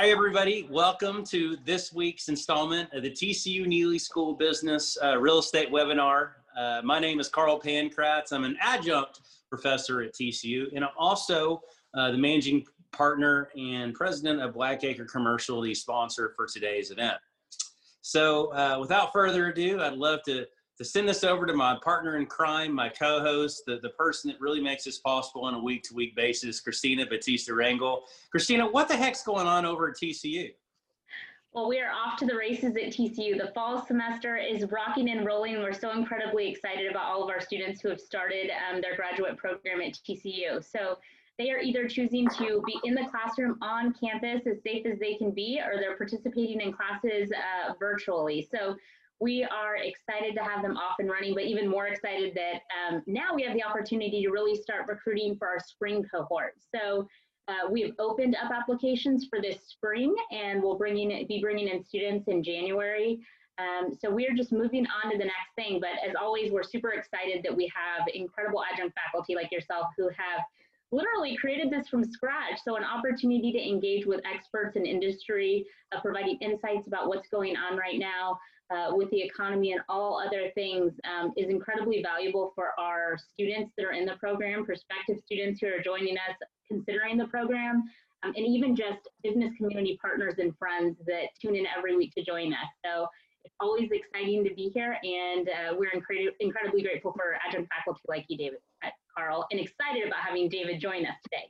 Hi, everybody. Welcome to this week's installment of the TCU Neeley School Business uh, Real Estate Webinar. Uh, my name is Carl Pankratz. I'm an adjunct professor at TCU, and I'm also uh, the managing partner and president of Blackacre Commercial, the sponsor for today's event. So, uh, without further ado, I'd love to to send this over to my partner in crime, my co-host, the, the person that really makes this possible on a week-to-week basis, Christina Batista Rangel. Christina, what the heck's going on over at TCU? Well, we are off to the races at TCU. The fall semester is rocking and rolling. We're so incredibly excited about all of our students who have started um, their graduate program at TCU. So they are either choosing to be in the classroom on campus as safe as they can be, or they're participating in classes uh, virtually. So we are excited to have them off and running, but even more excited that um, now we have the opportunity to really start recruiting for our spring cohort. So uh, we have opened up applications for this spring and we'll bring in, be bringing in students in January. Um, so we're just moving on to the next thing. But as always, we're super excited that we have incredible adjunct faculty like yourself who have literally created this from scratch. So an opportunity to engage with experts in industry, uh, providing insights about what's going on right now, uh, with the economy and all other things um, is incredibly valuable for our students that are in the program, prospective students who are joining us, considering the program, um, and even just business community partners and friends that tune in every week to join us. So it's always exciting to be here, and uh, we're incred incredibly grateful for adjunct faculty like you, David, Carl, and excited about having David join us today.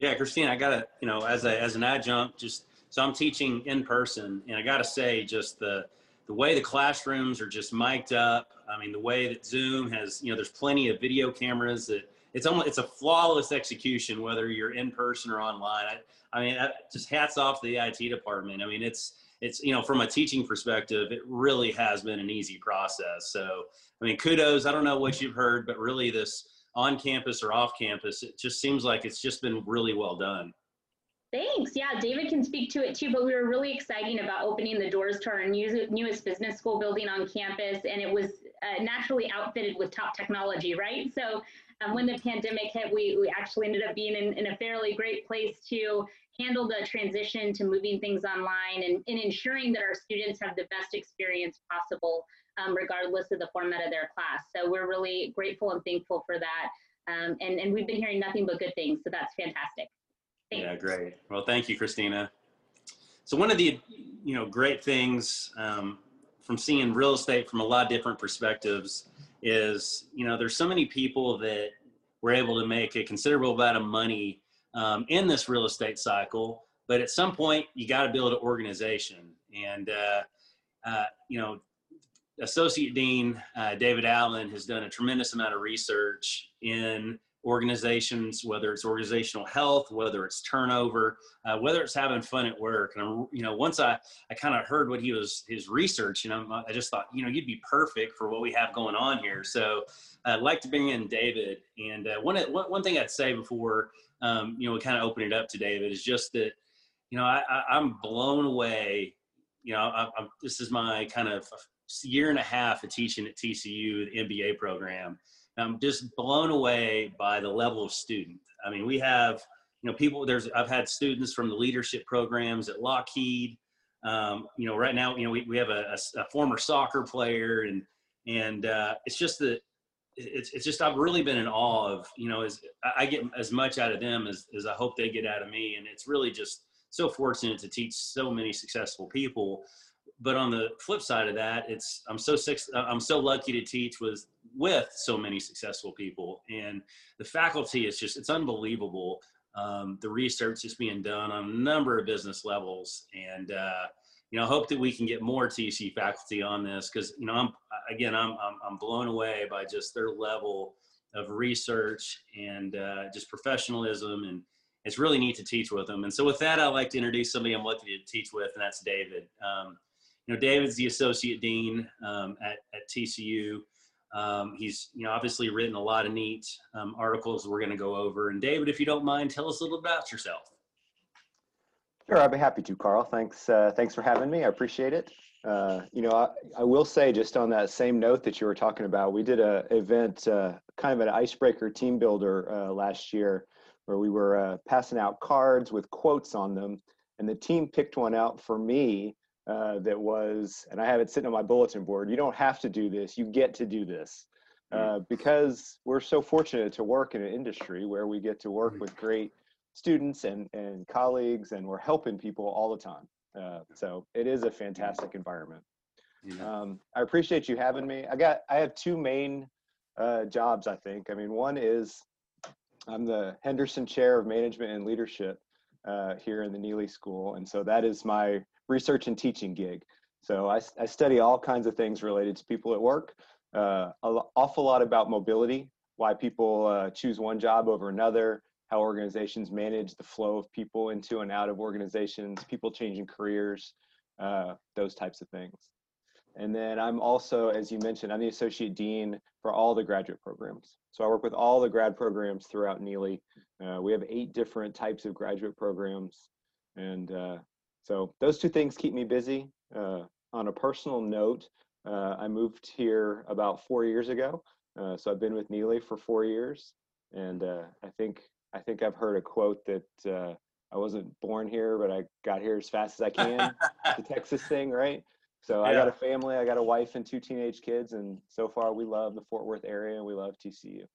Yeah, Christine, I gotta, you know, as a as an adjunct, just so I'm teaching in person, and I gotta say, just the the way the classrooms are just mic'd up. I mean, the way that Zoom has, you know, there's plenty of video cameras that it's almost, it's a flawless execution, whether you're in person or online. I, I mean, just hats off to the IT department. I mean, it's, it's, you know, from a teaching perspective, it really has been an easy process. So, I mean, kudos. I don't know what you've heard, but really this on campus or off campus, it just seems like it's just been really well done. Thanks. Yeah, David can speak to it too, but we were really excited about opening the doors to our new, newest business school building on campus, and it was uh, naturally outfitted with top technology, right? So um, when the pandemic hit, we, we actually ended up being in, in a fairly great place to handle the transition to moving things online and, and ensuring that our students have the best experience possible, um, regardless of the format of their class. So we're really grateful and thankful for that. Um, and, and we've been hearing nothing but good things, so that's fantastic. Yeah, great. Well, thank you, Christina. So one of the, you know, great things um, from seeing real estate from a lot of different perspectives is, you know, there's so many people that were able to make a considerable amount of money um, in this real estate cycle, but at some point you got to build an organization. And, uh, uh, you know, Associate Dean uh, David Allen has done a tremendous amount of research in organizations, whether it's organizational health, whether it's turnover, uh, whether it's having fun at work. And you know, once I, I kind of heard what he was, his research, you know, I just thought, you know, you'd be perfect for what we have going on here. So I'd like to bring in David. And uh, one, one thing I'd say before, um, you know, we kind of open it up to David is just that, you know, I, am blown away. You know, I, I'm, this is my kind of year and a half of teaching at TCU, the MBA program I'm just blown away by the level of student. I mean, we have, you know, people, there's, I've had students from the leadership programs at Lockheed. Um, you know, right now, you know, we, we have a, a, a former soccer player and, and uh, it's just that it's, it's just, I've really been in awe of, you know, as I get as much out of them as, as I hope they get out of me. And it's really just so fortunate to teach so many successful people but on the flip side of that, it's I'm so six, I'm so lucky to teach with with so many successful people, and the faculty is just it's unbelievable. Um, the research is being done on a number of business levels, and uh, you know, hope that we can get more TC faculty on this because you know I'm again I'm, I'm I'm blown away by just their level of research and uh, just professionalism and it's really neat to teach with them. And so with that, I'd like to introduce somebody I'm lucky to teach with, and that's David. Um, you know, David's the associate dean um, at, at TCU. Um, he's, you know, obviously written a lot of neat um, articles we're going to go over. And David, if you don't mind, tell us a little about yourself. Sure, I'd be happy to, Carl. Thanks, uh, thanks for having me. I appreciate it. Uh, you know, I, I, will say just on that same note that you were talking about, we did a event, uh, kind of an icebreaker team builder uh, last year, where we were uh, passing out cards with quotes on them and the team picked one out for me uh, that was, and I have it sitting on my bulletin board. You don't have to do this; you get to do this. Uh, because we're so fortunate to work in an industry where we get to work with great students and, and colleagues and we're helping people all the time. Uh, so it is a fantastic environment. Um, I appreciate you having me. I got, I have two main uh, jobs, I think. I mean, one is I'm the Henderson Chair of Management and Leadership uh, here in the Neeley School. And so that is my research and teaching gig. So I, I study all kinds of things related to people at work, uh, an awful lot about mobility, why people uh, choose one job over another, how organizations manage the flow of people into and out of organizations, people changing careers, uh, those types of things. And then I'm also, as you mentioned, I'm the associate dean for all the graduate programs. So I work with all the grad programs throughout Neeley. Uh, we have eight different types of graduate programs. And uh, so those two things keep me busy. Uh, on a personal note, uh, I moved here about four years ago. Uh, so I've been with Neeley for four years. And I think I think I've heard a quote that uh, I wasn't born here, but I got here as fast as I can. the Texas thing, right? So yeah. I got a family, I got a wife and two teenage kids, and so far we love the Fort Worth area and we love TCU.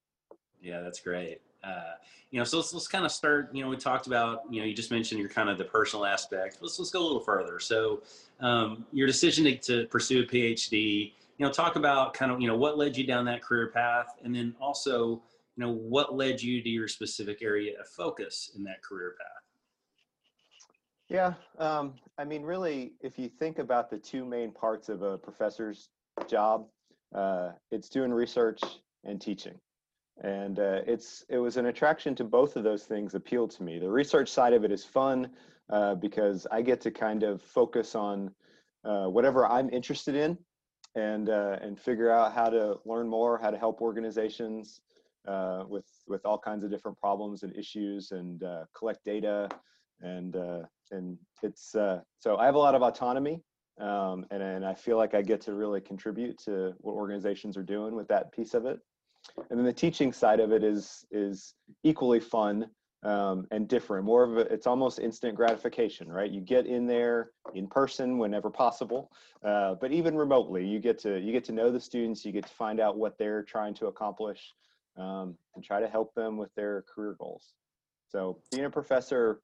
Yeah, that's great. Uh, you know, so let's, let's kind of start. You know, we talked about. You know, you just mentioned your kind of the personal aspect. Let's let's go a little further. So, um, your decision to, to pursue a PhD. You know, talk about kind of you know what led you down that career path, and then also you know, what led you to your specific area of focus in that career path? Yeah, um, I mean, really, if you think about the two main parts of a professor's job, uh, it's doing research and teaching. And uh, it's it was an attraction to both of those things appealed to me. The research side of it is fun uh, because I get to kind of focus on uh, whatever I'm interested in and uh, and figure out how to learn more, how to help organizations, uh, with with all kinds of different problems and issues and uh, collect data and uh, and it's uh, so I have a lot of autonomy um, and and I feel like I get to really contribute to what organizations are doing with that piece of it. And then the teaching side of it is is equally fun um, and different. More of a, it's almost instant gratification, right? You get in there in person whenever possible, uh, but even remotely, you get to you get to know the students. You get to find out what they're trying to accomplish um, and try to help them with their career goals. So being a professor,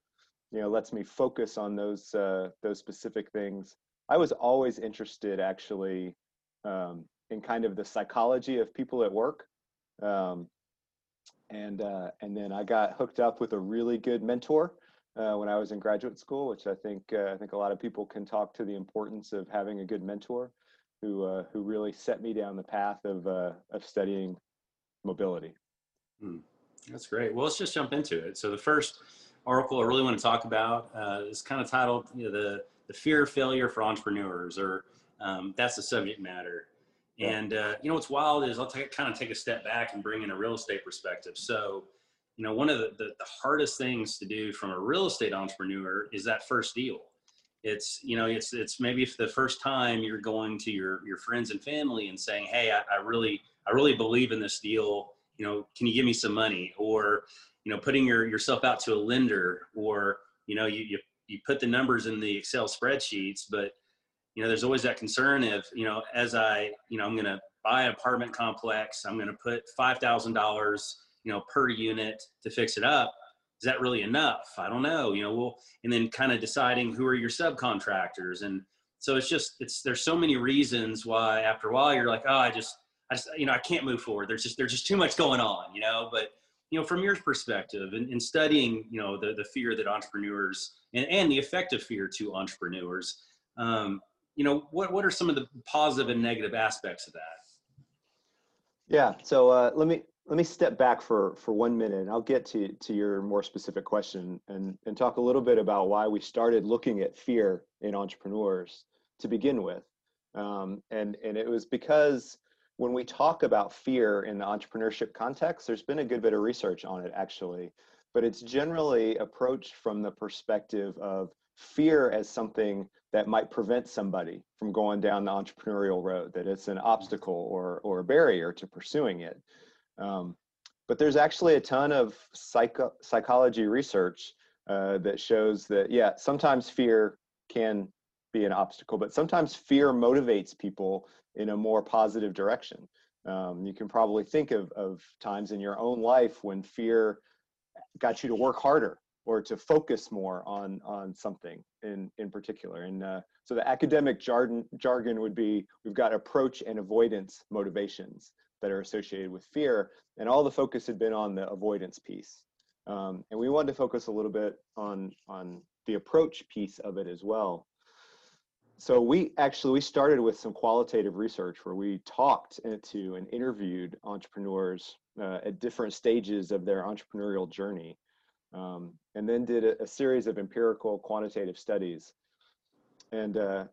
you know, lets me focus on those uh, those specific things. I was always interested, actually, um, in kind of the psychology of people at work, um, and uh, and then I got hooked up with a really good mentor uh, when I was in graduate school, which I think uh, I think a lot of people can talk to the importance of having a good mentor, who uh, who really set me down the path of uh, of studying mobility. Hmm. That's great. Well, let's just jump into it. So the first article I really want to talk about uh, is kind of titled you know, the, the fear of failure for entrepreneurs, or um, that's the subject matter. And, uh, you know, what's wild is I'll take, kind of take a step back and bring in a real estate perspective. So, you know, one of the, the, the hardest things to do from a real estate entrepreneur is that first deal. It's, you know, it's, it's maybe the first time you're going to your, your friends and family and saying, Hey, I, I really, I really believe in this deal. You know, can you give me some money? Or, you know, putting your yourself out to a lender, or you know, you you you put the numbers in the Excel spreadsheets, but you know, there's always that concern of you know, as I you know, I'm going to buy an apartment complex, I'm going to put five thousand dollars you know per unit to fix it up is that really enough i don't know you know well and then kind of deciding who are your subcontractors and so it's just it's there's so many reasons why after a while you're like oh i just I just, you know, I can't move forward. There's just, there's just too much going on, you know, but, you know, from your perspective in studying, you know, the, the fear that entrepreneurs and, and the effect of fear to entrepreneurs, um, you know, what, what are some of the positive and negative aspects of that? Yeah. So uh, let me, let me step back for, for one minute and I'll get to, to your more specific question and, and talk a little bit about why we started looking at fear in entrepreneurs to begin with. Um, and, and it was because when we talk about fear in the entrepreneurship context, there's been a good bit of research on it actually, but it's generally approached from the perspective of fear as something that might prevent somebody from going down the entrepreneurial road, that it's an obstacle or, or a barrier to pursuing it. Um, but there's actually a ton of psycho- psychology research uh, that shows that yeah, sometimes fear can be an obstacle, but sometimes fear motivates people in a more positive direction. Um, you can probably think of, of times in your own life when fear got you to work harder or to focus more on on something in in particular. And uh, so the academic jargon jargon would be we've got approach and avoidance motivations that are associated with fear, and all the focus had been on the avoidance piece. Um, and we wanted to focus a little bit on on the approach piece of it as well. So we actually we started with some qualitative research where we talked to and interviewed entrepreneurs uh, at different stages of their entrepreneurial journey um, and then did a, a, series of empirical quantitative studies. And, uh,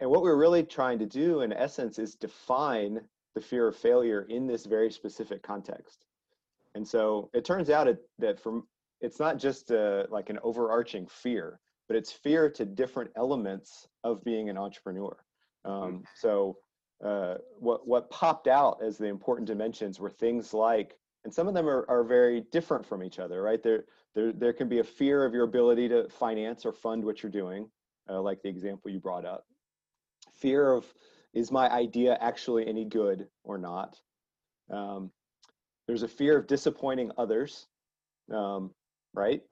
and what we're really trying to do in essence is define the fear of failure in this very specific context. And so it turns out it, that from it's not just a, uh, like an overarching fear, but it's fear to different elements of being an entrepreneur. Um, mm. so uh, what what popped out as the important dimensions were things like, and some of them are, are very different from each other, right? There there, there can be a fear of your ability to finance or fund what you're doing, uh, like the example you brought up. Fear of, is my idea actually any good or not? Um, there's a fear of disappointing others, um, right?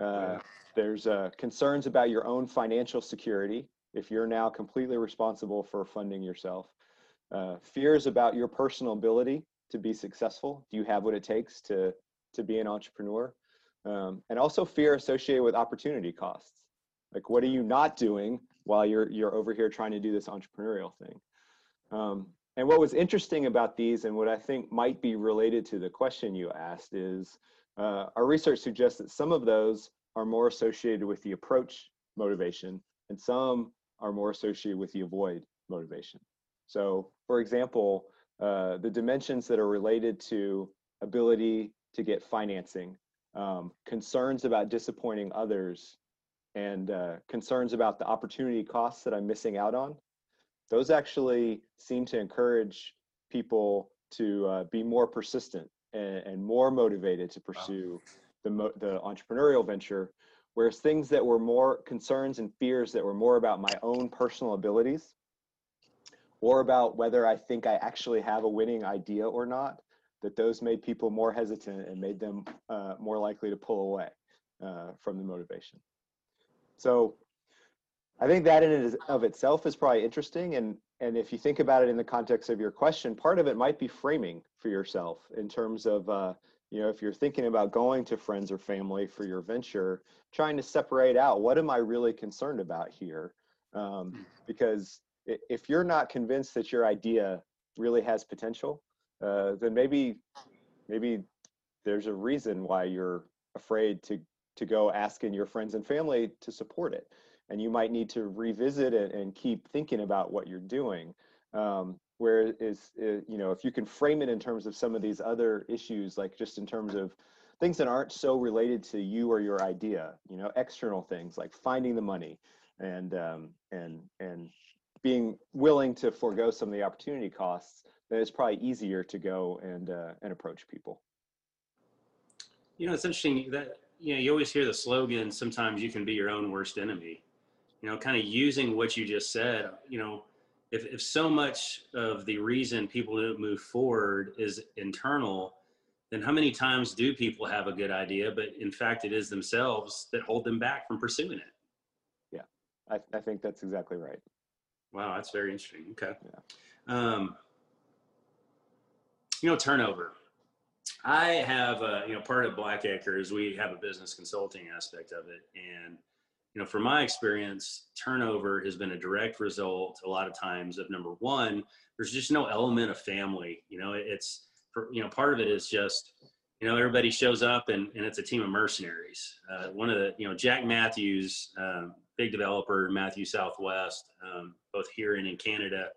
Uh. There's uh, concerns about your own financial security if you're now completely responsible for funding yourself. Uh, fears about your personal ability to be successful. Do you have what it takes to to be an entrepreneur? um, and also fear associated with opportunity costs. Like, what are you not doing while you're you're over here trying to do this entrepreneurial thing? Um, and what was interesting about these, and what I think might be related to the question you asked, is uh, our research suggests that some of those are more associated with the approach motivation, and some are more associated with the avoid motivation. So, for example, uh, the dimensions that are related to ability to get financing um, concerns about disappointing others, and uh, concerns about the opportunity costs that I'm missing out on, those actually seem to encourage people to uh, be more persistent and, and, more motivated to pursue the, the entrepreneurial venture. Whereas things that were more concerns and fears that were more about my own personal abilities or about whether I think I actually have a winning idea or not, that those made people more hesitant and made them uh, more likely to pull away uh, from the motivation. So I think that in and of itself is probably interesting. And, and if you think about it in the context of your question, part of it might be framing for yourself in terms of, uh, you know, if you're thinking about going to friends or family for your venture, trying to separate out what am I really concerned about here? Um, hmm. because if you're not convinced that your idea really has potential, uh, then maybe maybe there's a reason why you're afraid to to go asking your friends and family to support it and you might need to revisit it and keep thinking about what you're doing um, where is uh, you know if you can frame it in terms of some of these other issues like just in terms of things that aren't so related to you or your idea you know external things like finding the money and um, and and being willing to forego some of the opportunity costs then it's probably easier to go and uh, and approach people. You know, it's interesting that you know you always hear the slogan. Sometimes you can be your own worst enemy. You know, kind of using what you just said. You know, if if so much of the reason people don't move forward is internal, then how many times do people have a good idea, but in fact it is themselves that hold them back from pursuing it? Yeah, I, I think that's exactly right. Wow, that's very interesting. Okay. Yeah. Um, you know, turnover. I have, uh, you know, part of Black Acres, we have a business consulting aspect of it. And, you know, from my experience, turnover has been a direct result a lot of times of number one, there's just no element of family. You know, it's, for, you know, part of it is just, you know, everybody shows up and, and it's a team of mercenaries. Uh, one of the, you know, Jack Matthews, um, big developer, Matthews Southwest, um, both here and in Canada,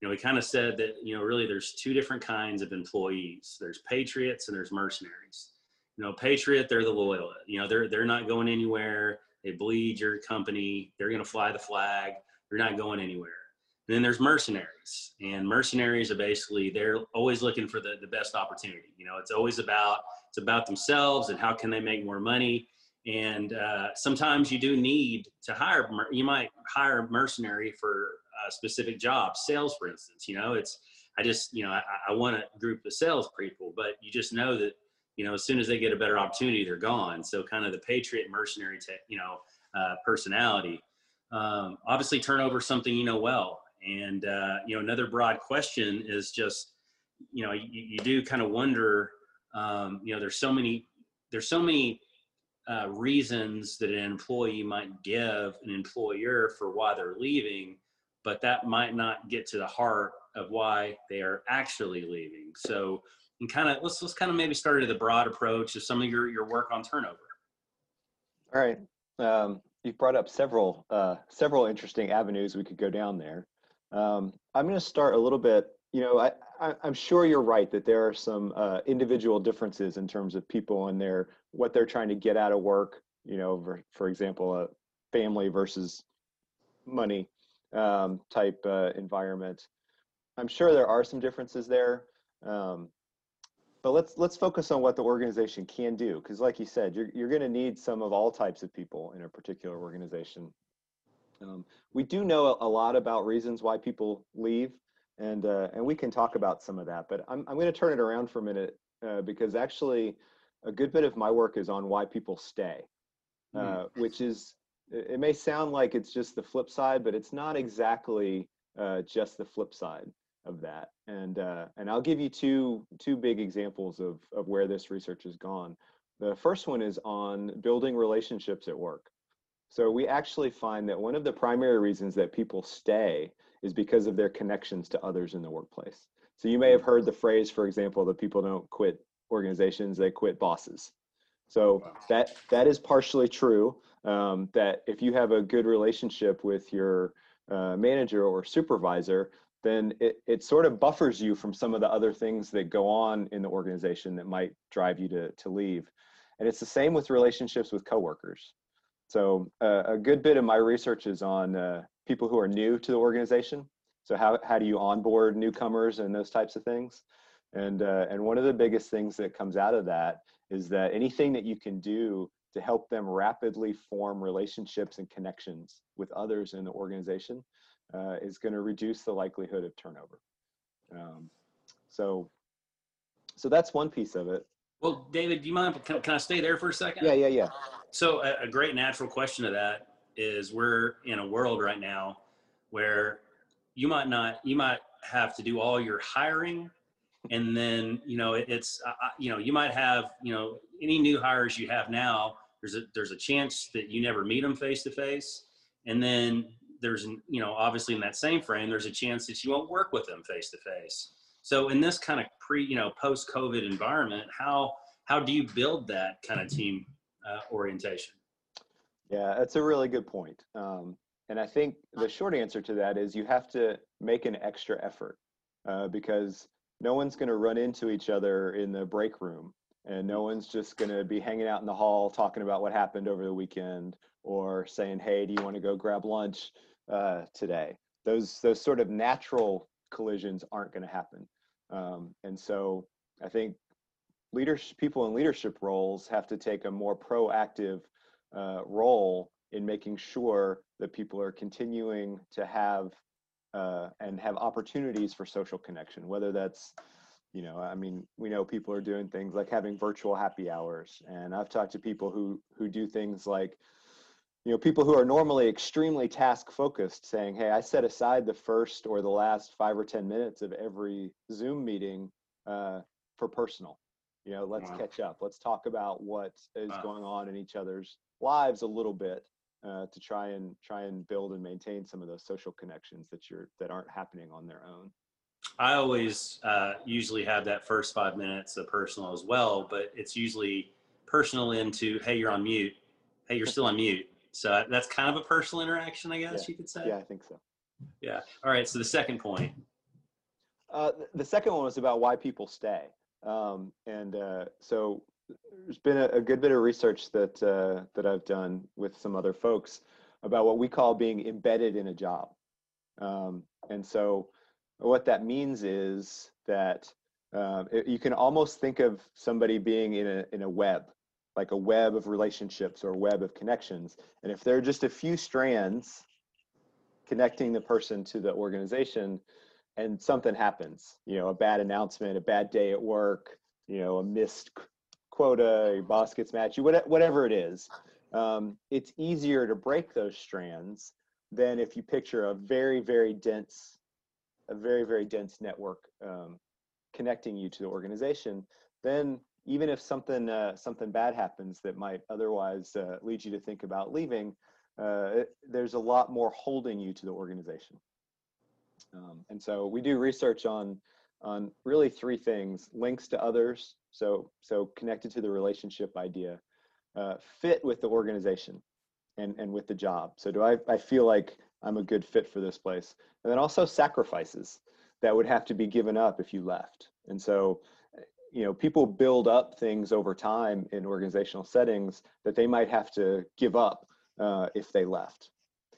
you know, we kind of said that, you know, really there's two different kinds of employees. There's patriots and there's mercenaries. You know, patriot, they're the loyal. You know, they're they're not going anywhere. They bleed your company. They're going to fly the flag. They're not going anywhere. And then there's mercenaries, and mercenaries are basically they're always looking for the, the best opportunity. You know, it's always about it's about themselves and how can they make more money. And uh, sometimes you do need to hire, you might hire a mercenary for a specific job, sales, for instance. You know, it's, I just, you know, I, I want a group of sales people, but you just know that, you know, as soon as they get a better opportunity, they're gone. So kind of the patriot mercenary, te- you know, uh, personality. Um, obviously, turnover something you know well. And, uh, you know, another broad question is just, you know, you, you do kind of wonder, um, you know, there's so many, there's so many uh, reasons that an employee might give an employer for why they're leaving, but that might not get to the heart of why they are actually leaving. So, and kind of let's let's kind of maybe start at the broad approach of some of your your work on turnover. All right. Um, you've brought up several uh, several interesting avenues we could go down there. Um, I'm going to start a little bit. You know, I, I, am sure you're right that there are some uh, individual differences in terms of people and their what they're trying to get out of work. You know, for, for example, a family versus money um, type uh, environment. I'm sure there are some differences there. Um, but let's let's focus on what the organization can do because like you said you're, you're going to need some of all types of people in a particular organization um, we do know a, lot about reasons why people leave and uh, and we can talk about some of that but i'm, I'm going to turn it around for a minute uh, because actually a good bit of my work is on why people stay uh, mm. which is it may sound like it's just the flip side but it's not exactly uh, just the flip side of that. And uh, and I'll give you two two big examples of of where this research has gone. The first one is on building relationships at work. So we actually find that one of the primary reasons that people stay is because of their connections to others in the workplace. So you may have heard the phrase, for example, that people don't quit organizations; they quit bosses. So that that is partially true. Um, that if you have a good relationship with your uh, manager or supervisor, then it, it sort of buffers you from some of the other things that go on in the organization that might drive you to, to leave. And it's the same with relationships with coworkers. So uh, a good bit of my research is on uh, people who are new to the organization. So how, how do you onboard newcomers and those types of things? And, uh, and one of the biggest things that comes out of that is that anything that you can do to help them rapidly form relationships and connections with others in the organization uh, is going to reduce the likelihood of turnover. Um, so, so that's one piece of it. Well, David, do you mind? Can, can I stay there for a second? Yeah, yeah, yeah. So, a, a great natural question to that is we're in a world right now where you might not, you might have to do all your hiring and then you know it, it's uh, you know you might have you know any new hires you have now there's a there's a chance that you never meet them face to face and then there's you know obviously in that same frame there's a chance that you won't work with them face to face so in this kind of pre you know post covid environment how how do you build that kind of team uh, orientation? Yeah that's a really good point um, and i think the short answer to that is you have to make an extra effort uh, because no one's going to run into each other in the break room and no one's just going to be hanging out in the hall talking about what happened over the weekend or saying hey do you want to go grab lunch uh, today? Those those sort of natural collisions aren't going to happen. Um, and so i think leadership people in leadership roles have to take a more proactive uh, role in making sure that people are continuing to have uh, and have opportunities for social connection whether that's you know i mean we know people are doing things like having virtual happy hours and i've talked to people who who do things like you know people who are normally extremely task focused saying hey i set aside the first or the last five or ten minutes of every zoom meeting uh, for personal you know let's wow. catch up let's talk about what is wow. going on in each other's lives a little bit uh, to try and try and build and maintain some of those social connections that you're that aren't happening on their own I always uh, usually have that first five minutes of personal as well, but it's usually personal into, hey, you're on mute. Hey, you're still on mute. So that's kind of a personal interaction, I guess yeah. you could say. Yeah, I think so. Yeah. All right. So the second point. Uh, the second one was about why people stay. Um, and uh, so there's been a, a, good bit of research that uh, that I've done with some other folks about what we call being embedded in a job. Um, and so what that means is that um, it, you can almost think of somebody being in a in a web, like a web of relationships or a web of connections. And if there are just a few strands connecting the person to the organization and something happens, you know, a bad announcement, a bad day at work, you know, a missed quota, your boss gets mad at you, whatever it is, um, it's easier to break those strands than if you picture a very, very dense, a very, very dense network um, connecting you to the organization. Then even if something uh, something bad happens that might otherwise uh, lead you to think about leaving, uh, it, there's a lot more holding you to the organization. Um, and so we do research on on really three things: links to others, so so connected to the relationship idea, uh, fit with the organization, and and with the job. So do I I feel like I'm a good fit for this place, and then also sacrifices that would have to be given up if you left. And so you know people build up things over time in organizational settings that they might have to give up uh, if they left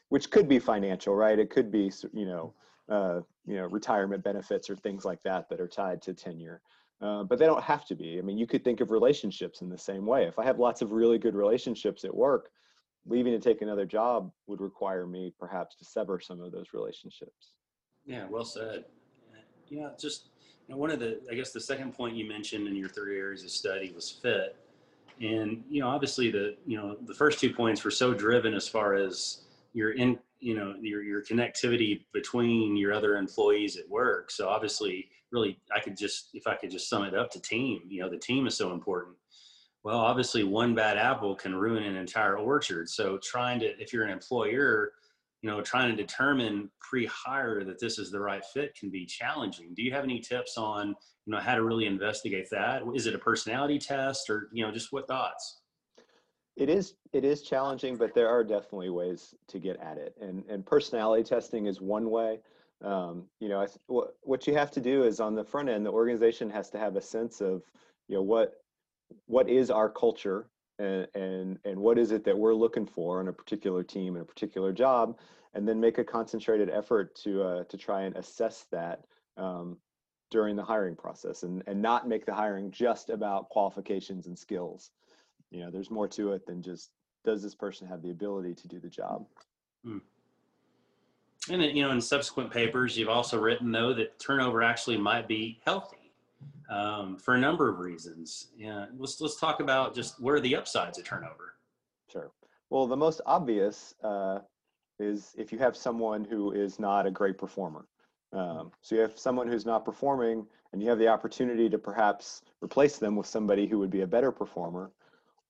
which could be financial right? It could be you know uh, you know retirement benefits or things like that that are tied to tenure. Uh, but they don't have to be. I mean you could think of relationships in the same way. If i have lots of really good relationships at work leaving to take another job would require me perhaps to sever some of those relationships yeah well said yeah just you know, one of the, I guess the second point you mentioned in your three areas of study was fit. And, you know, obviously the, you know, the first two points were so driven as far as your in, you know, your, your connectivity between your other employees at work. So obviously really, I could just, if I could just sum it up to team, you know, the team is so important. Well, obviously one bad apple can ruin an entire orchard. So trying to, if you're an employer, you know, trying to determine pre-hire that this is the right fit can be challenging. Do you have any tips on, you know, how to really investigate that? Is it a personality test or, you know, just what thoughts? It is it is challenging, but there are definitely ways to get at it. And and personality testing is one way. Um, you know, I, what what you have to do is on the front end, the organization has to have a sense of, you know, what what is our culture and, and, and what is it that we're looking for in a particular team and a particular job, and then make a concentrated effort to, uh, to try and assess that um, during the hiring process and, and not make the hiring just about qualifications and skills. You know, there's more to it than just, does this person have the ability to do the job? Hmm. And you know, in subsequent papers, you've also written though that turnover actually might be healthy um, for a number of reasons. Yeah, let's let's talk about just what are the upsides of turnover. Sure. Well, the most obvious uh, is if you have someone who is not a great performer. Um, so you have someone who's not performing, and you have the opportunity to perhaps replace them with somebody who would be a better performer,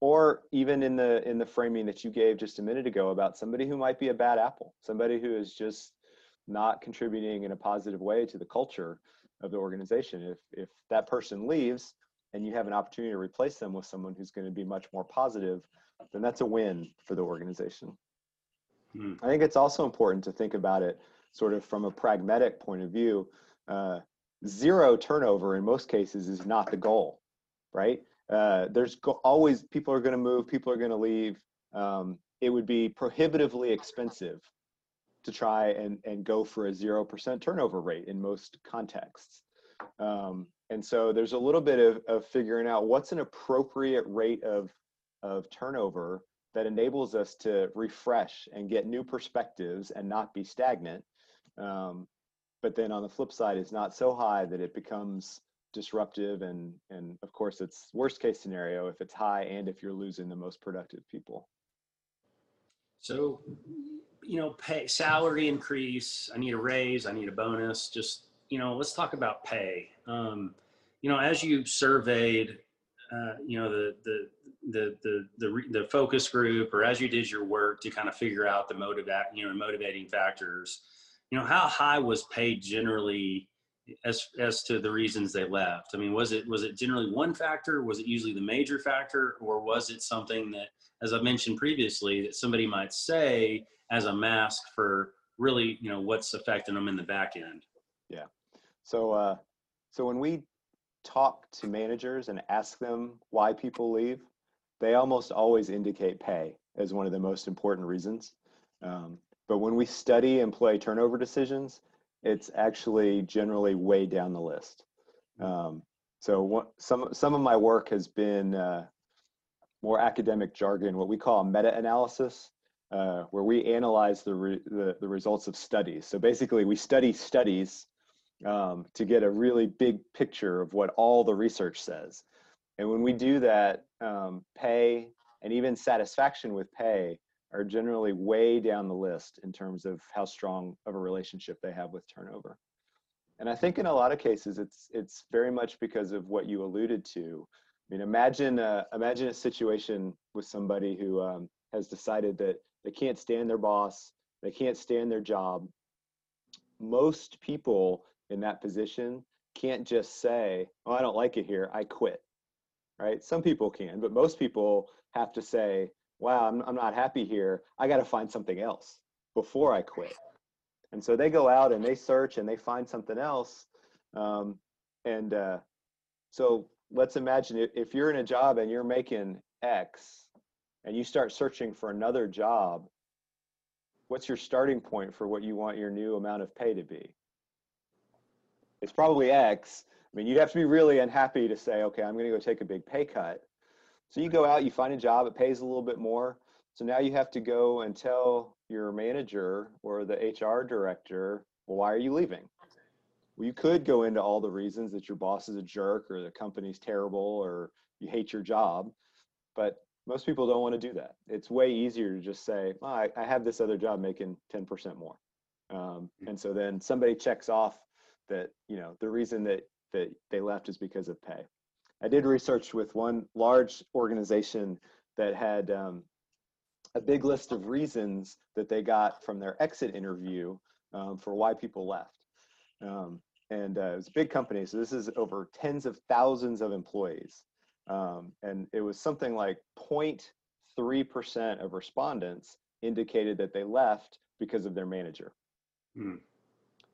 or even in the in the framing that you gave just a minute ago about somebody who might be a bad apple, somebody who is just not contributing in a positive way to the culture of the organization. If if that person leaves and you have an opportunity to replace them with someone who's going to be much more positive, then that's a win for the organization. Hmm. I think it's also important to think about it sort of from a pragmatic point of view. Uh, zero turnover in most cases is not the goal, right? Uh, there's go- always people are going to move, people are going to leave. Um, it would be prohibitively expensive to try and, and go for a 0% turnover rate in most contexts. Um, and so there's a little bit of, of figuring out what's an appropriate rate of, of turnover that enables us to refresh and get new perspectives and not be stagnant. Um, but then on the flip side, it's not so high that it becomes disruptive and and of course it's worst case scenario if it's high and if you're losing the most productive people so you know, pay salary increase. I need a raise. I need a bonus. Just you know, let's talk about pay. Um, you know, as you surveyed, uh, you know, the the the the the the focus group, or as you did your work to kind of figure out the motivate, you know, motivating factors. You know, how high was pay generally as as to the reasons they left? I mean, was it was it generally one factor? Was it usually the major factor, or was it something that, as I mentioned previously, that somebody might say as a mask for really, you know, what's affecting them in the back end? Yeah. So, uh, so when we talk to managers and ask them why people leave, they almost always indicate pay as one of the most important reasons. Um, but when we study employee turnover decisions, it's actually generally way down the list. Um, so what, some some of my work has been uh, more academic jargon, what we call a meta-analysis, uh, where we analyze the, re the, the results of studies. So basically, we study studies um, to get a really big picture of what all the research says. And when we do that, um, pay and even satisfaction with pay are generally way down the list in terms of how strong of a relationship they have with turnover. And I think in a lot of cases, it's it's very much because of what you alluded to. I mean, imagine uh, imagine a situation with somebody who um, has decided that they can't stand their boss, they can't stand their job. Most people in that position can't just say, "Oh, I don't like it here. I quit." Right? Some people can, but most people have to say, "Wow, I'm I'm not happy here. I got to find something else before I quit." And so they go out and they search and they find something else. Um, and uh, so let's imagine if, you're in a job and you're making X and you start searching for another job, what's your starting point for what you want your new amount of pay to be? It's probably X. I mean, you'd have to be really unhappy to say, okay, I'm going to go take a big pay cut. So you go out, you find a job, it pays a little bit more. So now you have to go and tell your manager or the HR director, well, why are you leaving? Well, you could go into all the reasons that your boss is a jerk or the company's terrible or you hate your job, but most people don't want to do that. It's way easier to just say, oh, I, I, have this other job making 10% more. Um, hmm. and so then somebody checks off that, you know, the reason that, that they left is because of pay. I did research with one large organization that had um, a big list of reasons that they got from their exit interview um, for why people left. Um, and uh, it was a big company, so this is over tens of thousands of employees. Um, and it was something like 0.3% of respondents indicated that they left because of their manager. Mm.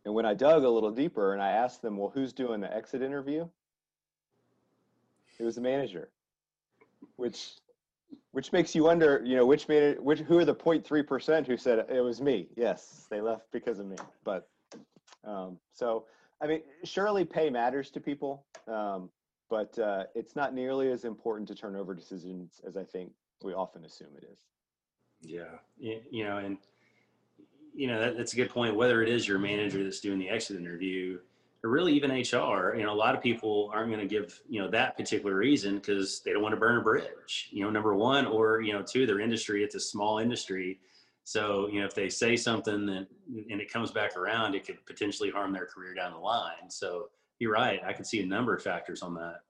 And when I dug a little deeper and I asked them, well, who's doing the exit interview? It was the manager, which which makes you wonder, you know, which made which, who are the 0.3% who said it was me? Yes, they left because of me. But um, so, I mean, surely pay matters to people, um, but uh, it's not nearly as important to turnover decisions as I think we often assume it is. Yeah, you know, and you know that, that's a good point. Whether it is your manager that's doing the exit interview, or really even HR, you know, a lot of people aren't going to give, you know, that particular reason because they don't want to burn a bridge, you know, number one, or, you know, two, their industry, it's a small industry. So, you know, if they say something and it comes back around, it could potentially harm their career down the line. So you're right. I could see a number of factors on that.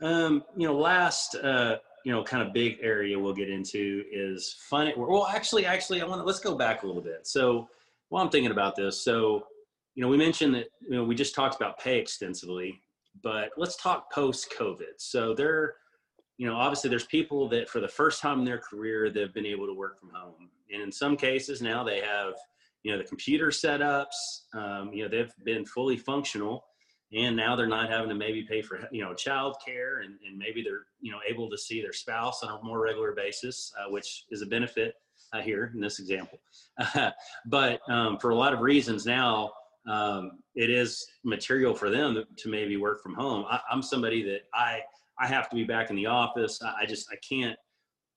Um, you know, last, uh, you know, kind of big area we'll get into is fun. Well, actually, actually, I want to, let's go back a little bit. So, well, I'm thinking about this. So, you know, we mentioned that, you know, we just talked about pay extensively, but let's talk post COVID. So there, you know, obviously there's people that for the first time in their career, they've been able to work from home. And in some cases now they have, you know, the computer setups, um, you know, they've been fully functional and now they're not having to maybe pay for, you know, child care and, and maybe they're, you know, able to see their spouse on a more regular basis, uh, which is a benefit uh, here in this example. but um, for a lot of reasons now, um, it is material for them to maybe work from home. I, am somebody that I I have to be back in the office. I, I just I can't.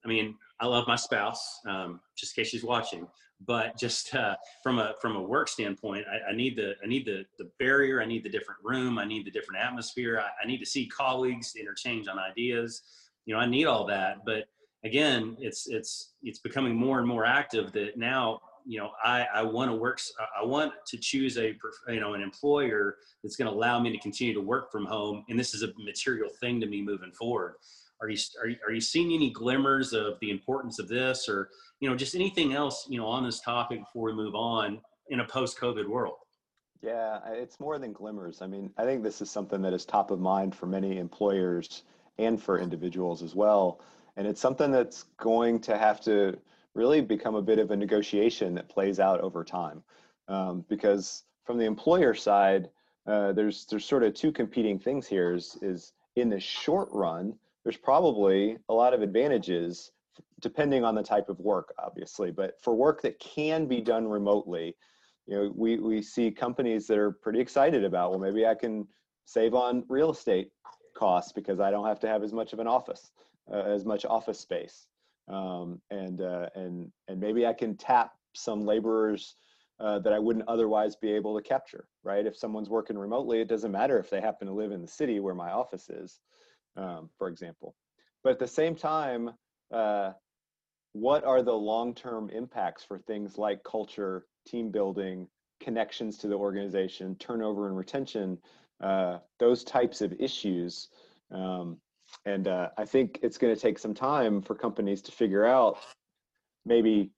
I mean, I love my spouse, um, just in case she's watching. But just uh, from a from a work standpoint, I, I, need the I need the the barrier. I need the different room. I need the different atmosphere. I, I need to see colleagues, interchange on ideas. You know, I need all that. But again, it's it's it's becoming more and more active that now you know I I want to work I want to choose a you know an employer that's going to allow me to continue to work from home, and this is a material thing to me moving forward. Are you are you, are you seeing any glimmers of the importance of this, or you know just anything else you know on this topic before we move on in a post-COVID world? Yeah, it's more than glimmers. I mean, I think this is something that is top of mind for many employers and for individuals as well. And it's something that's going to have to really become a bit of a negotiation that plays out over time. Um, because from the employer side, uh, there's there's sort of two competing things here. Is, is in the short run, there's probably a lot of advantages depending on the type of work, obviously. But for work that can be done remotely, you know, we we see companies that are pretty excited about. Well, maybe I can save on real estate costs because I don't have to have as much of an office, uh, as much office space, um, and uh, and and maybe I can tap some laborers uh, that I wouldn't otherwise be able to capture. Right? If someone's working remotely, it doesn't matter if they happen to live in the city where my office is, um, for example. But at the same time, uh, what are the long-term impacts for things like culture, team building, connections to the organization, turnover and retention, uh, those types of issues. Um, and uh, I think it's going to take some time for companies to figure out maybe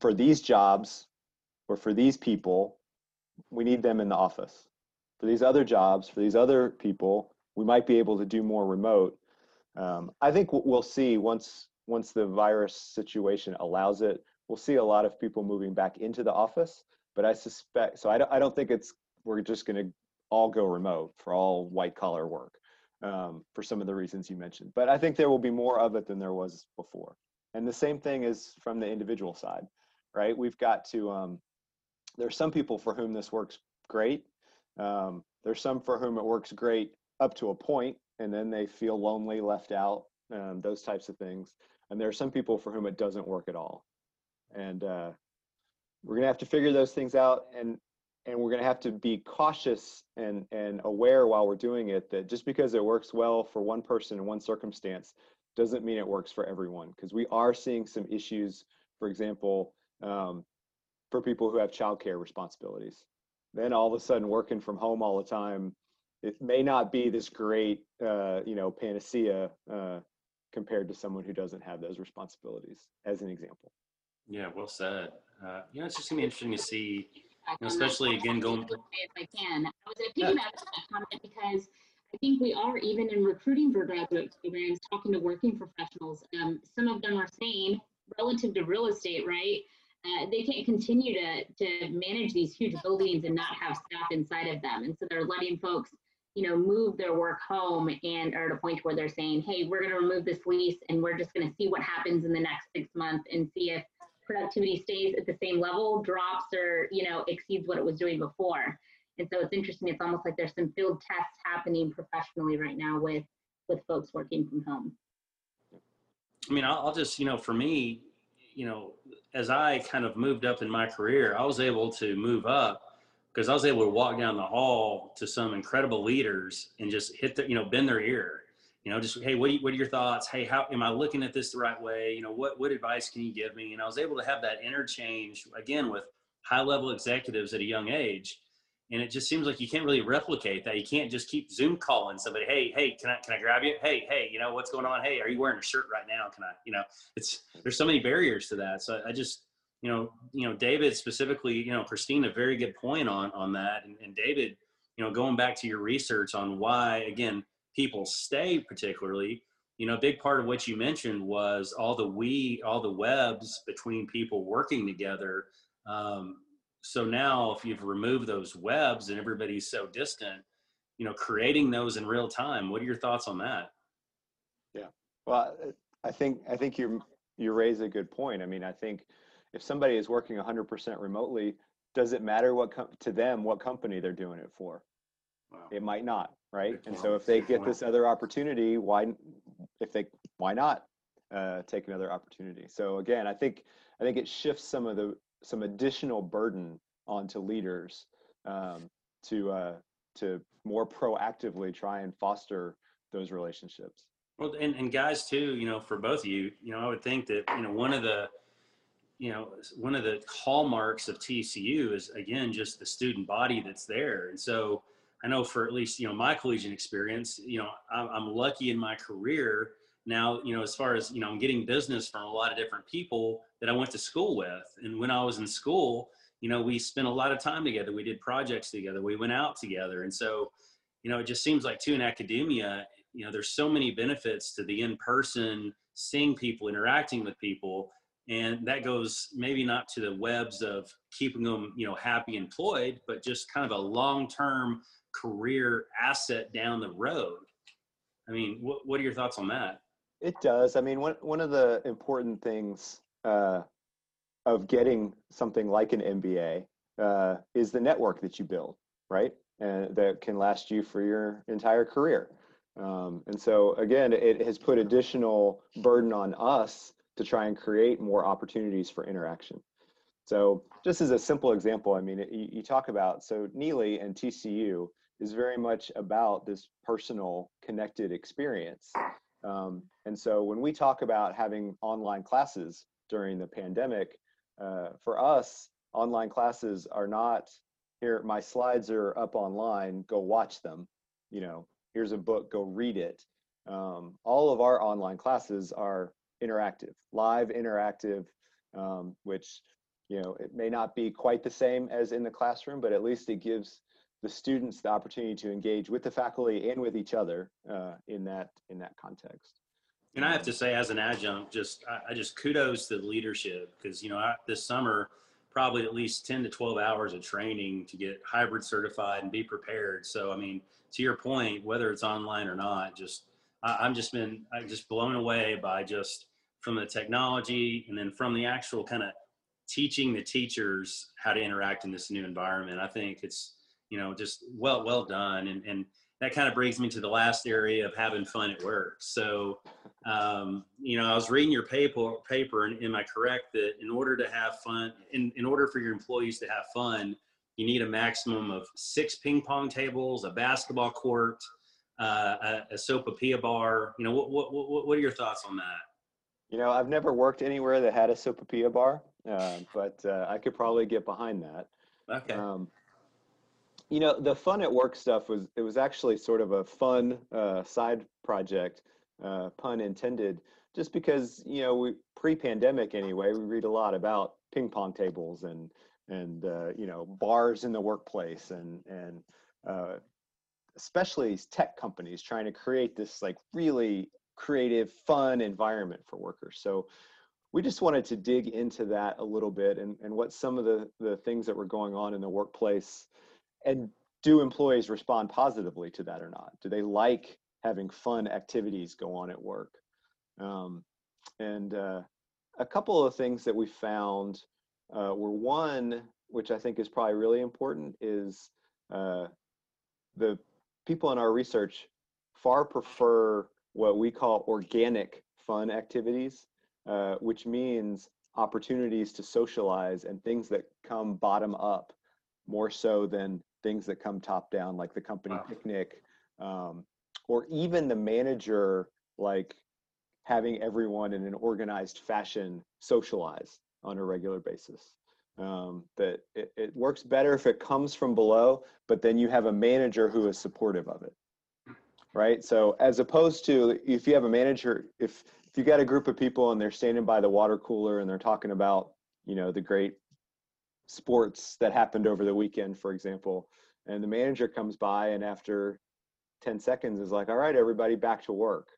for these jobs or for these people, we need them in the office. For these other jobs, for these other people, we might be able to do more remote. Um, I think we'll see once once the virus situation allows it, we'll see a lot of people moving back into the office. But I suspect so. I don't. I don't think it's we're just going to all go remote for all white collar work um, for some of the reasons you mentioned. But I think there will be more of it than there was before. And the same thing is from the individual side, right? We've got to. Um, there's some people for whom this works great. Um, there's some for whom it works great up to a point, and then they feel lonely, left out, um, those types of things. And there are some people for whom it doesn't work at all. And uh, we're going to have to figure those things out. And and we're going to have to be cautious and and aware while we're doing it that just because it works well for one person in one circumstance doesn't mean it works for everyone because we are seeing some issues for example um, for people who have childcare responsibilities. Then all of a sudden working from home all the time it may not be this great uh, you know panacea uh, compared to someone who doesn't have those responsibilities as an example. Yeah well said. Uh, you know it's just gonna be interesting to see especially again going. If I can, I was to piggyback on that comment because I think we are even in recruiting for graduate programs talking to working professionals. Um, some of them are saying, relative to real estate, right? Uh, they can't continue to to manage these huge buildings and not have staff inside of them, and so they're letting folks, you know, move their work home and are at a point where they're saying, hey, we're going to remove this lease and we're just going to see what happens in the next six months and see if productivity stays at the same level, drops, or you know exceeds what it was doing before. And so it's interesting. It's almost like there's some field tests happening professionally right now with with folks working from home. I mean, I'll, I'll just you know, for me, you know, as I kind of moved up in my career, I was able to move up because I was able to walk down the hall to some incredible leaders and just hit the, you know, bend their ear you know, just hey, what are, you, what are your thoughts? Hey, how am I looking at this the right way? You know, what what advice can you give me? And I was able to have that interchange again with high level executives at a young age. And it just seems like you can't really replicate that. You can't just keep Zoom calling somebody. Hey, hey, can I can I grab you? Hey, hey, you know what's going on? Hey, are you wearing a shirt right now? Can I? You know, it's there's so many barriers to that. So I just you know you know David specifically you know Christina very good point on on that and, and David you know going back to your research on why again people stay particularly you know a big part of what you mentioned was all the we all the webs between people working together. Um, so now if you've removed those webs and everybody's so distant you know creating those in real time what are your thoughts on that? Yeah. Well i think i think you you raise a good point. I mean i think if somebody is working 100% remotely does it matter what com- to them what company they're doing it for? Wow. it might not right? And so if they get this other opportunity, why if they why not uh, take another opportunity? So again, I think I think it shifts some of the some additional burden onto leaders um, to uh, to more proactively try and foster those relationships. Well, and, and guys too, you know, for both of you, you know, I would think that you know one of the you know one of the hallmarks of TCU is again just the student body that's there, and so I know for at least you know my collegiate experience, you know I'm, I'm lucky in my career now. You know as far as you know I'm getting business from a lot of different people that I went to school with, and when I was in school, you know we spent a lot of time together. We did projects together. We went out together, and so you know it just seems like too in academia, you know there's so many benefits to the in-person seeing people, interacting with people and that goes maybe not to the webs of keeping them you know happy employed but just kind of a long-term career asset down the road. I mean, what, what are your thoughts on that? It does. I mean, one, one of the important things uh, of getting something like an MBA uh, is the network that you build, right? And that can last you for your entire career. Um, and so again, it has put additional burden on us to try and create more opportunities for interaction. So just as a simple example, I mean, you, you talk about, so Neeley and TCU is very much about this personal connected experience. Um, and so when we talk about having online classes during the pandemic, uh, for us, online classes are not here, my slides are up online, go watch them. You know, here's a book, go read it. Um, all of our online classes are interactive, live interactive, um, which, you know, it may not be quite the same as in the classroom, but at least it gives the students the opportunity to engage with the faculty and with each other uh, in that in that context. And I have to say, as an adjunct, just I, I just kudos to the leadership because you know I, this summer probably at least 10 to 12 hours of training to get hybrid certified and be prepared. So I mean, to your point, whether it's online or not, just I, I'm just been I just blown away by just from the technology and then from the actual kind of teaching the teachers how to interact in this new environment. I think it's you know just well well done and and that kind of brings me to the last area of having fun at work. So, um, you know, I was reading your paper, paper, and am I correct that in order to have fun, in, in order for your employees to have fun, you need a maximum of six ping pong tables, a basketball court, uh, a, a sopapilla bar. You know, what, what, what, what are your thoughts on that? You know, I've never worked anywhere that had a sopapilla bar, uh, but uh, I could probably get behind that. Okay. Um, you know the fun at work stuff was it was actually sort of a fun uh, side project uh, pun intended just because you know we pre-pandemic anyway we read a lot about ping pong tables and and uh, you know bars in the workplace and and uh, especially tech companies trying to create this like really creative fun environment for workers. So we just wanted to dig into that a little bit and, and what some of the, the things that were going on in the workplace and do employees respond positively to that or not? Do they like having fun activities go on at work? Um, and uh, a couple of things that we found uh, were one, which I think is probably really important, is uh, the people in our research far prefer what we call organic fun activities, uh, which means opportunities to socialize and things that come bottom up more so than things that come top down, like the company wow. picnic, um, or even the manager, like having everyone in an organized fashion socialize on a regular basis. Um, that it, it works better if it comes from below, but then you have a manager who is supportive of it. Right. So as opposed to if you have a manager, if if you got a group of people and they're standing by the water cooler and they're talking about, you know, the great sports that happened over the weekend, for example, and the manager comes by and after 10 seconds is like, all right, everybody back to work.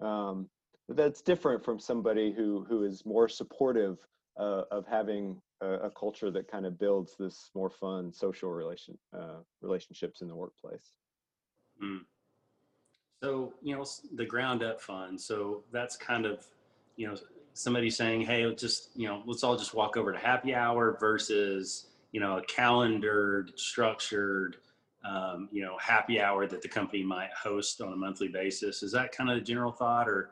Um, that's different from somebody who who is more supportive uh, of having a, a, culture that kind of builds this more fun social relation uh, relationships in the workplace. Mm. So you know the ground up fun. So that's kind of you know somebody saying, "Hey, just you know, let's all just walk over to happy hour," versus you know a calendared, structured, um, you know, happy hour that the company might host on a monthly basis. Is that kind of the general thought, or?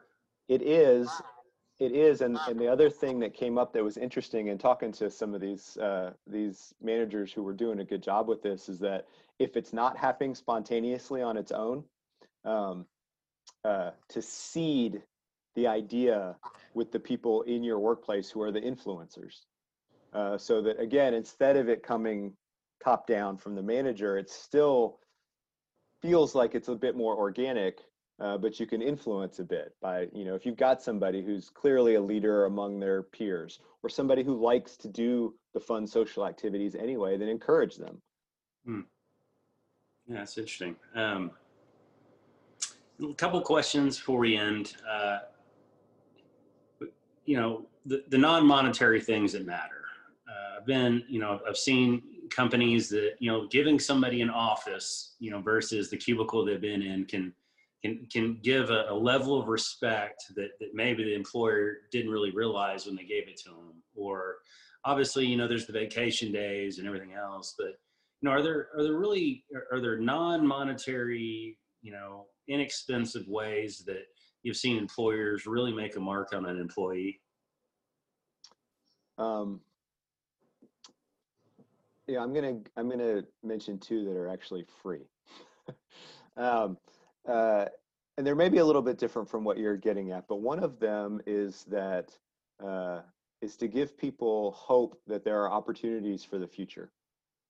It is. It is, and, and the other thing that came up that was interesting in talking to some of these uh, these managers who were doing a good job with this is that if it's not happening spontaneously on its own, um, uh, to seed the idea with the people in your workplace who are the influencers. Uh, so that again, instead of it coming top down from the manager, it still feels like it's a bit more organic, uh, but you can influence a bit by, you know, if you've got somebody who's clearly a leader among their peers or somebody who likes to do the fun social activities anyway, then encourage them. Hmm. Yeah, that's interesting. Um, a couple questions before we end. Uh, you know, the, the non-monetary things that matter. Uh, I've been, you know, I've seen companies that, you know, giving somebody an office, you know, versus the cubicle they've been in can, can, can give a, a level of respect that, that maybe the employer didn't really realize when they gave it to them. Or obviously, you know, there's the vacation days and everything else, but, you know, are there, are there really, are there non-monetary you know, inexpensive ways that you've seen employers really make a mark on an employee? Um, yeah, I'm gonna I'm gonna mention two that are actually free. um, uh, and they're maybe a little bit different from what you're getting at, but one of them is that uh, is to give people hope that there are opportunities for the future.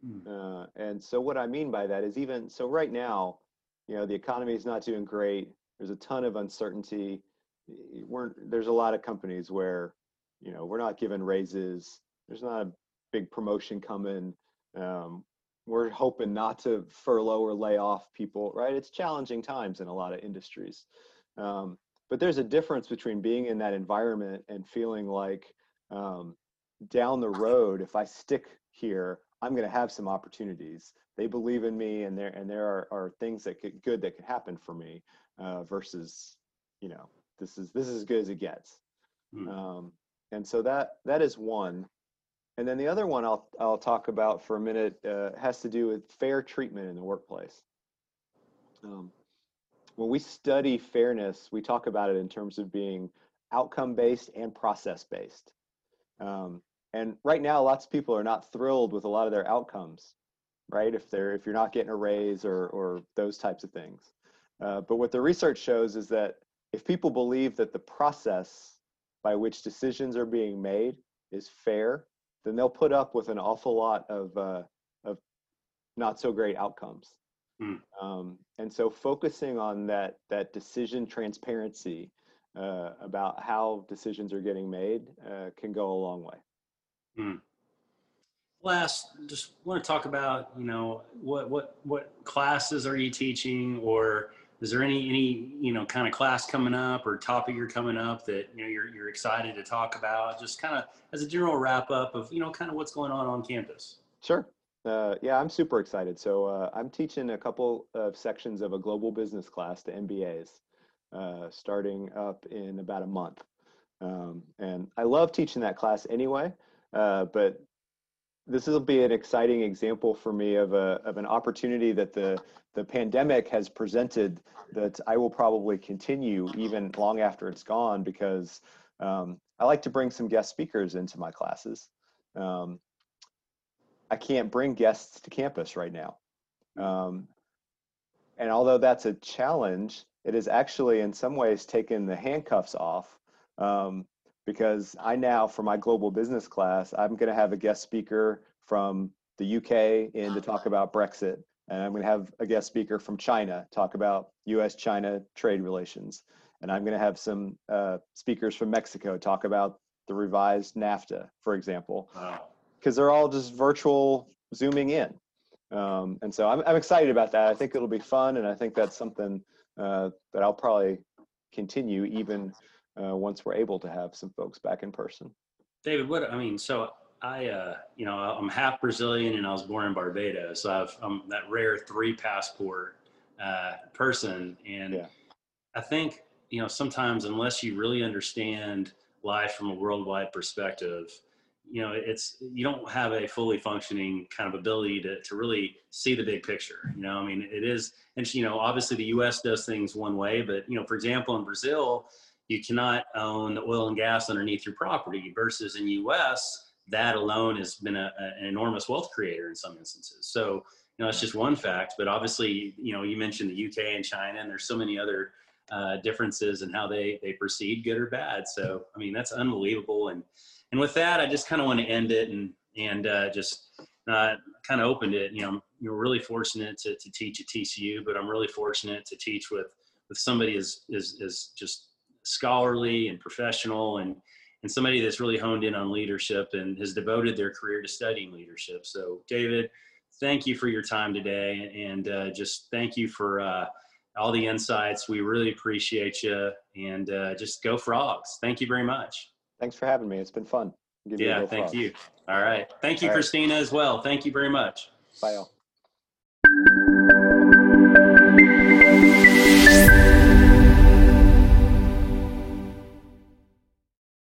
Mm. Uh, and so what I mean by that is even so right now, you know, the economy is not doing great. There's a ton of uncertainty. We're, there's a lot of companies where, you know, we're not given raises. There's not a big promotion coming. Um, we're hoping not to furlough or lay off people, right? It's challenging times in a lot of industries. Um, but there's a difference between being in that environment and feeling like um, down the road, if I stick here, I'm going to have some opportunities. They believe in me, and there and there are, are things that could good that could happen for me. Uh, versus, you know, this is this is as good as it gets. Mm. Um, and so that that is one. And then the other one I'll I'll talk about for a minute uh, has to do with fair treatment in the workplace. Um, when we study fairness, we talk about it in terms of being outcome based and process based. Um, and right now, lots of people are not thrilled with a lot of their outcomes, right? If they're if you're not getting a raise or or those types of things. Uh, but what the research shows is that if people believe that the process by which decisions are being made is fair, then they'll put up with an awful lot of uh, of not so great outcomes. Mm. Um, and so focusing on that that decision transparency uh, about how decisions are getting made uh, can go a long way. Mm. Last, just want to talk about you know what what what classes are you teaching, or is there any any you know kind of class coming up or topic you're coming up that you know you're you're excited to talk about? Just kind of as a general wrap up of you know kind of what's going on on campus. Sure. Uh, yeah, I'm super excited. So uh, I'm teaching a couple of sections of a global business class to MBAs, uh, starting up in about a month. Um, and I love teaching that class anyway, uh, but this will be an exciting example for me of a of an opportunity that the the pandemic has presented that I will probably continue even long after it's gone because um, I like to bring some guest speakers into my classes. Um, I can't bring guests to campus right now. Um, and although that's a challenge, it has actually in some ways taken the handcuffs off um, because I now, for my global business class, I'm going to have a guest speaker from the UK in to talk about Brexit. And I'm going to have a guest speaker from China talk about US China trade relations. And I'm going to have some uh, speakers from Mexico talk about the revised NAFTA, for example Wow. because they're all just virtual zooming in. Um, and so I'm, I'm excited about that. I think it'll be fun, and I think that's something uh, that I'll probably continue even uh, once we're able to have some folks back in person. David, what I mean, so I, uh, you know, I'm half Brazilian and I was born in Barbados, so I've, I'm that rare three passport uh, person, and Yeah. I think you know sometimes unless you really understand life from a worldwide perspective, you know, it's you don't have a fully functioning kind of ability to to really see the big picture. You know, I mean, it is, and you know, obviously the U.S. does things one way, but you know, for example, in Brazil, you cannot own the oil and gas underneath your property versus in U.S. that alone has been a, a- an enormous wealth creator in some instances. So you know, it's just one fact, but obviously, you know, you mentioned the UK and China, and there's so many other uh, differences in how they they proceed, good or bad. So I mean, that's unbelievable. And and with that, I just kind of want to end it and and uh, just uh, kind of opened it. You know, you're really fortunate to, to teach at TCU, but I'm really fortunate to teach with with somebody as is is just scholarly and professional and and somebody that's really honed in on leadership and has devoted their career to studying leadership. So, David, thank you for your time today, and uh, just thank you for uh, all the insights. We really appreciate you, and uh, just go frogs. Thank you very much. Thanks for having me. It's been fun. Give you Yeah, go thank Frogs. you. All right, thank you, All right. Christina, as well. Thank you very much. Bye, all.